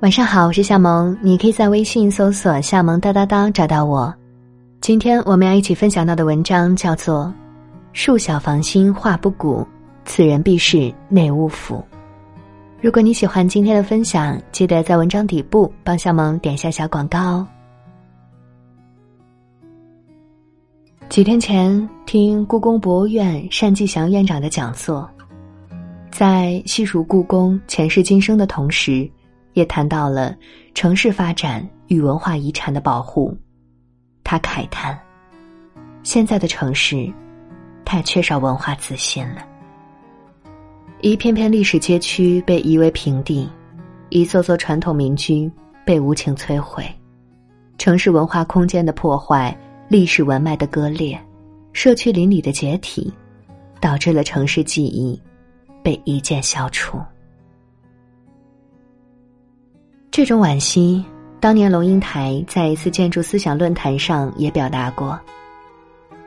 晚上好，我是夏萌，你可以在微信搜索“夏萌哒哒哒”找到我。今天我们要一起分享到的文章叫做《树小房心画不古，此人必是内务府》。如果你喜欢今天的分享，记得在文章底部帮夏萌点下小广告哦。几天前听故宫博物院单霁翔院长的讲座，在细数故宫前世今生的同时。也谈到了城市发展与文化遗产的保护，他慨叹：现在的城市太缺少文化自信了。一片片历史街区被夷为平地，一座座传统民居被无情摧毁，城市文化空间的破坏、历史文脉的割裂、社区邻里的解体，导致了城市记忆被一键消除。这种惋惜，当年龙应台在一次建筑思想论坛上也表达过。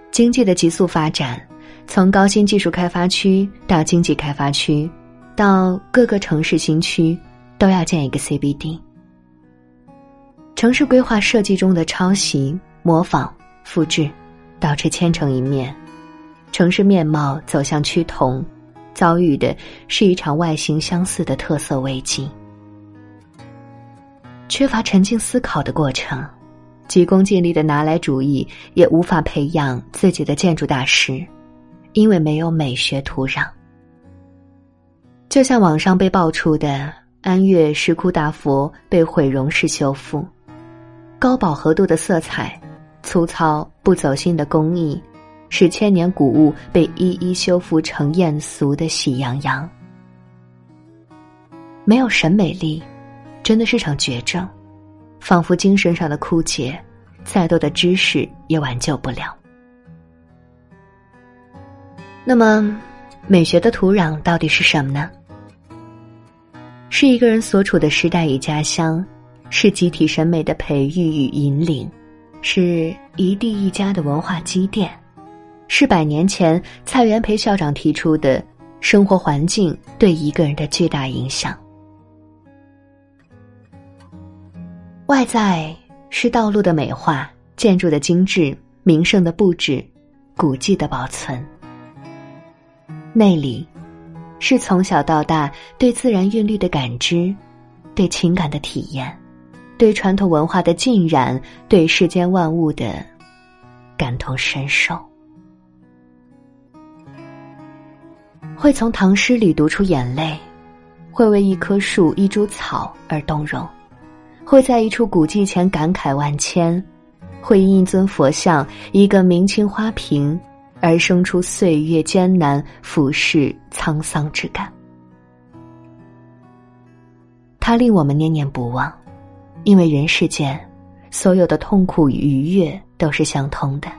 经济的急速发展，从高新技术开发区到经济开发区，到各个城市新区，都要建一个 CBD。城市规划设计中的抄袭、模仿、复制，导致千城一面，城市面貌走向趋同，遭遇的是一场外形相似的特色危机。缺乏沉静思考的过程，急功近利的拿来主义也无法培养自己的建筑大师，因为没有美学土壤。就像网上被爆出的安岳石窟大佛被毁容式修复，高饱和度的色彩，粗糙不走心的工艺，使千年古物被一一修复成艳俗的喜洋洋。没有审美力。真的是场绝症，仿佛精神上的枯竭，再多的知识也挽救不了。那么，美学的土壤到底是什么呢？是一个人所处的时代与家乡，是集体审美的培育与引领，是一地一家的文化积淀，是百年前蔡元培校长提出的生活环境对一个人的巨大影响。外在是道路的美化、建筑的精致、名胜的布置、古迹的保存；内里是从小到大对自然韵律的感知、对情感的体验、对传统文化的浸染、对世间万物的感同身受。会从唐诗里读出眼泪，会为一棵树、一株草而动容。会在一处古迹前感慨万千，会因一尊佛像、一个明清花瓶而生出岁月艰难、俯视沧桑之感。它令我们念念不忘，因为人世间所有的痛苦与愉悦都是相通的，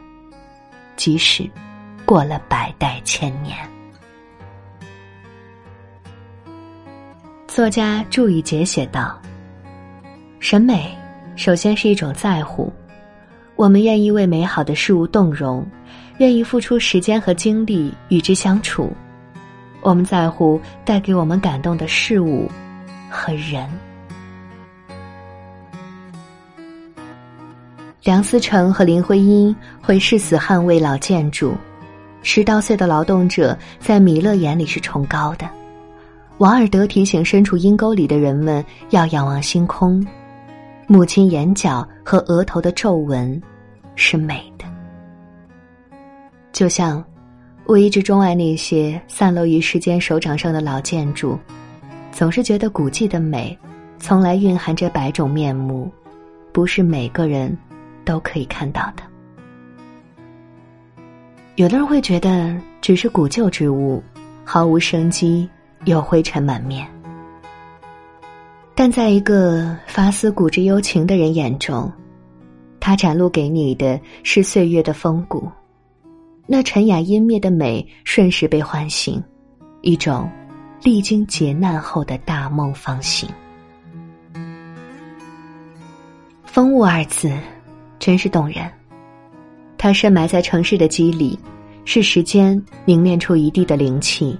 即使过了百代千年。作家祝宇杰写道。审美，首先是一种在乎。我们愿意为美好的事物动容，愿意付出时间和精力与之相处。我们在乎带给我们感动的事物和人。梁思成和林徽因会誓死捍卫老建筑，十刀碎的劳动者在米勒眼里是崇高的。王尔德提醒身处阴沟里的人们要仰望星空。母亲眼角和额头的皱纹，是美的。就像，我一直钟爱那些散落于世间手掌上的老建筑，总是觉得古迹的美，从来蕴含着百种面目，不是每个人都可以看到的。有的人会觉得，只是古旧之物，毫无生机，又灰尘满面。但在一个发思古之幽情的人眼中，他展露给你的是岁月的风骨，那尘雅湮灭的美瞬时被唤醒，一种历经劫难后的大梦方醒。风物二字，真是动人。它深埋在城市的肌理，是时间凝练出一地的灵气，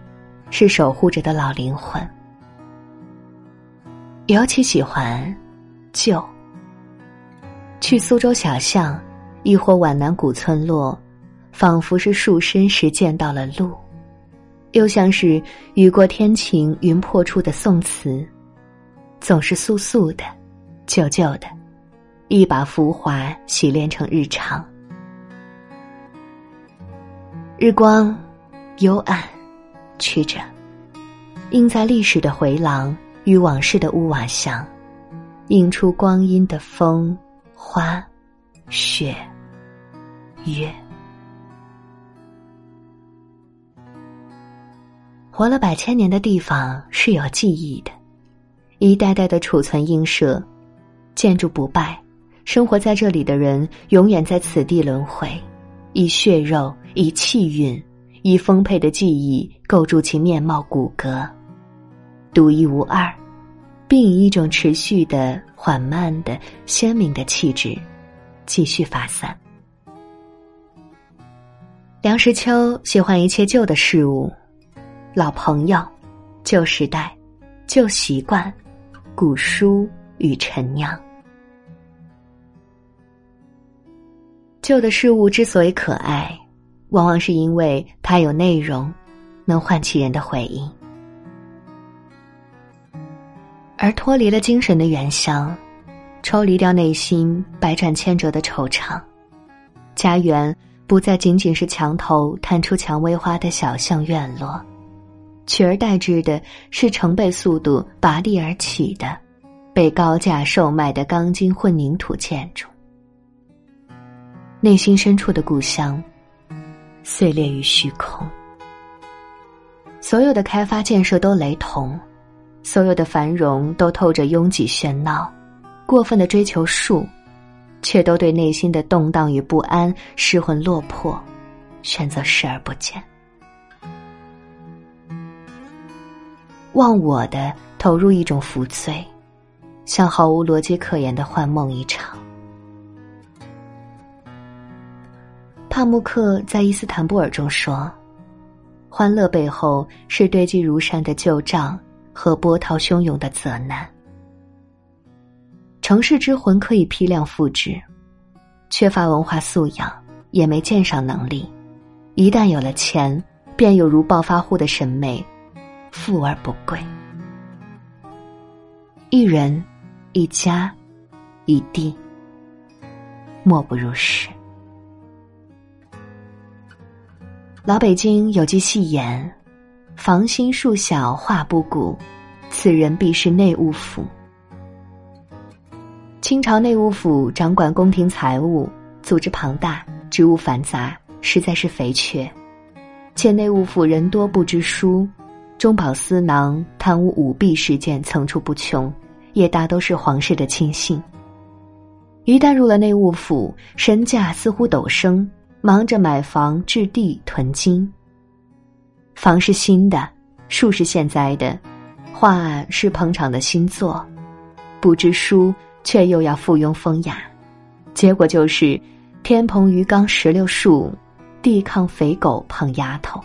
是守护着的老灵魂。尤其喜欢旧。去苏州小巷，亦或皖南古村落，仿佛是树身时见到了路，又像是雨过天晴云破处的宋词，总是素素的、旧旧的，一把浮华洗炼成日常。日光幽暗曲折，映在历史的回廊与往事的屋瓦上，映出光阴的风。花，雪，月，活了百千年的地方是有记忆的，一代代的储存映射，建筑不败，生活在这里的人永远在此地轮回，以血肉，以气韵，以丰沛的记忆构筑其面貌骨骼，独一无二。并以一种持续的、缓慢的、鲜明的气质，继续发散。梁实秋喜欢一切旧的事物，老朋友、旧时代、旧习惯、古书与陈酿。旧的事物之所以可爱，往往是因为它有内容，能唤起人的回忆。而脱离了精神的原乡，抽离掉内心百转千折的惆怅，家园不再仅仅是墙头探出蔷薇花的小巷院落，取而代之的是成倍速度拔地而起的、被高价售卖的钢筋混凝土建筑。内心深处的故乡，碎裂于虚空。所有的开发建设都雷同。所有的繁荣都透着拥挤喧闹，过分的追求数，却都对内心的动荡与不安、失魂落魄，选择视而不见。忘我的投入一种负罪，像毫无逻辑可言的幻梦一场。帕慕克在《伊斯坦布尔》中说：“欢乐背后是堆积如山的旧账。”和波涛汹涌的责难，城市之魂可以批量复制，缺乏文化素养，也没鉴赏能力，一旦有了钱，便有如暴发户的审美，富而不贵。一人，一家，一地，莫不如是。老北京有句戏言。房心树小画不古，此人必是内务府。清朝内务府掌管宫廷财务，组织庞大，职务繁杂，实在是肥缺。且内务府人多不知书，中饱私囊、贪污舞弊事件层出不穷，也大都是皇室的亲信。一旦入了内务府，身价似乎陡升，忙着买房置地囤金。房是新的，树是现在的，画是捧场的新作，不知书却又要附庸风雅，结果就是天棚鱼缸石榴树，地炕肥狗捧丫头。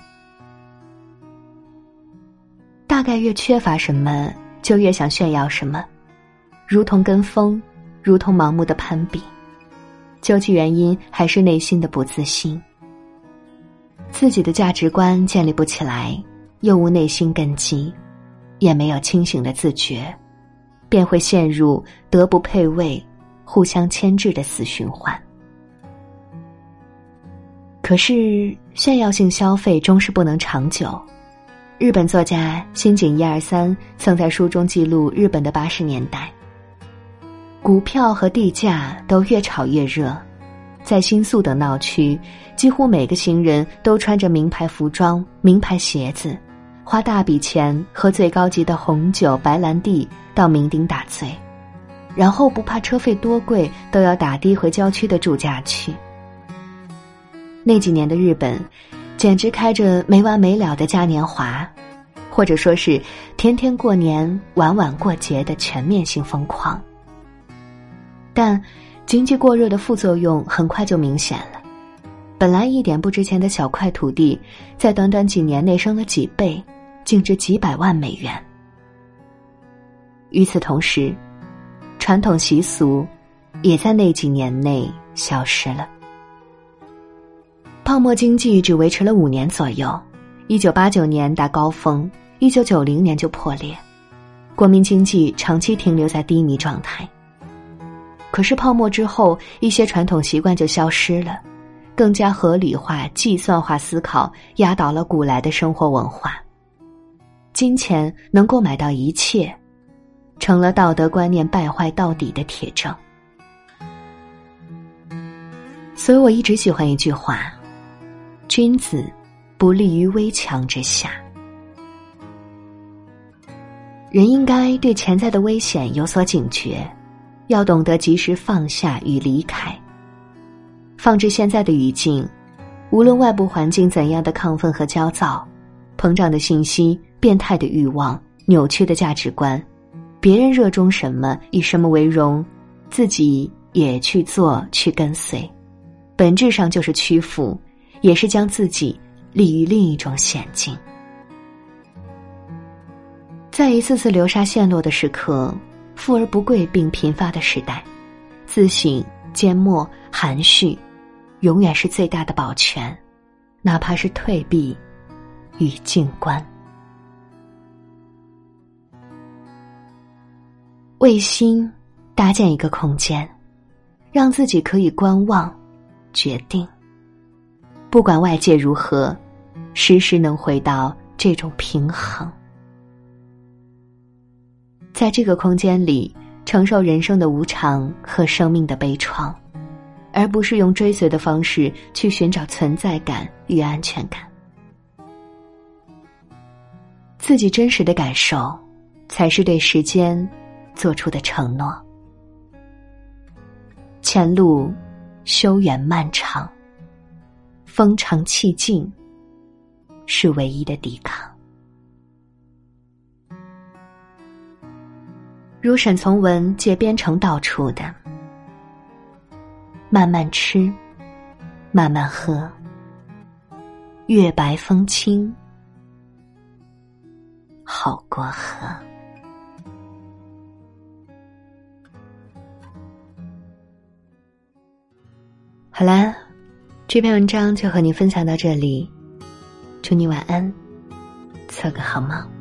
大概越缺乏什么，就越想炫耀什么，如同跟风，如同盲目的攀比，究其原因，还是内心的不自信。自己的价值观建立不起来，又无内心根基，也没有清醒的自觉，便会陷入德不配位、互相牵制的死循环。可是炫耀性消费终是不能长久。日本作家新井一二三曾在书中记录日本的八十年代，股票和地价都越炒越热。在新宿等闹区，几乎每个行人都穿着名牌服装、名牌鞋子，花大笔钱喝最高级的红酒、白兰地到酩酊大醉，然后不怕车费多贵，都要打的回郊区的住家去。那几年的日本，简直开着没完没了的嘉年华，或者说是天天过年、晚晚过节的全面性疯狂。但。经济过热的副作用很快就明显了，本来一点不值钱的小块土地，在短短几年内升了几倍，净值几百万美元。与此同时，传统习俗也在那几年内消失了。泡沫经济只维持了五年左右，一九八九年达高峰，一九九零年就破裂，国民经济长期停留在低迷状态。可是泡沫之后，一些传统习惯就消失了，更加合理化、计算化思考压倒了古来的生活文化。金钱能够买到一切，成了道德观念败坏到底的铁证。所以我一直喜欢一句话：“君子不立于危墙之下。”人应该对潜在的危险有所警觉。要懂得及时放下与离开。放置现在的语境，无论外部环境怎样的亢奋和焦躁，膨胀的信息、变态的欲望、扭曲的价值观，别人热衷什么，以什么为荣，自己也去做去跟随，本质上就是屈服，也是将自己立于另一种险境。在一次次流沙陷落的时刻。富而不贵并贫乏的时代，自省、缄默、含蓄，永远是最大的保全，哪怕是退避与静观。为心搭建一个空间，让自己可以观望、决定。不管外界如何，时时能回到这种平衡。在这个空间里，承受人生的无常和生命的悲怆，而不是用追随的方式去寻找存在感与安全感。自己真实的感受，才是对时间做出的承诺。前路修远漫长，风长气静，是唯一的抵抗。如沈从文借编程道出的：“慢慢吃，慢慢喝，月白风清，好过河。”好啦，这篇文章就和你分享到这里，祝你晚安，做个好梦。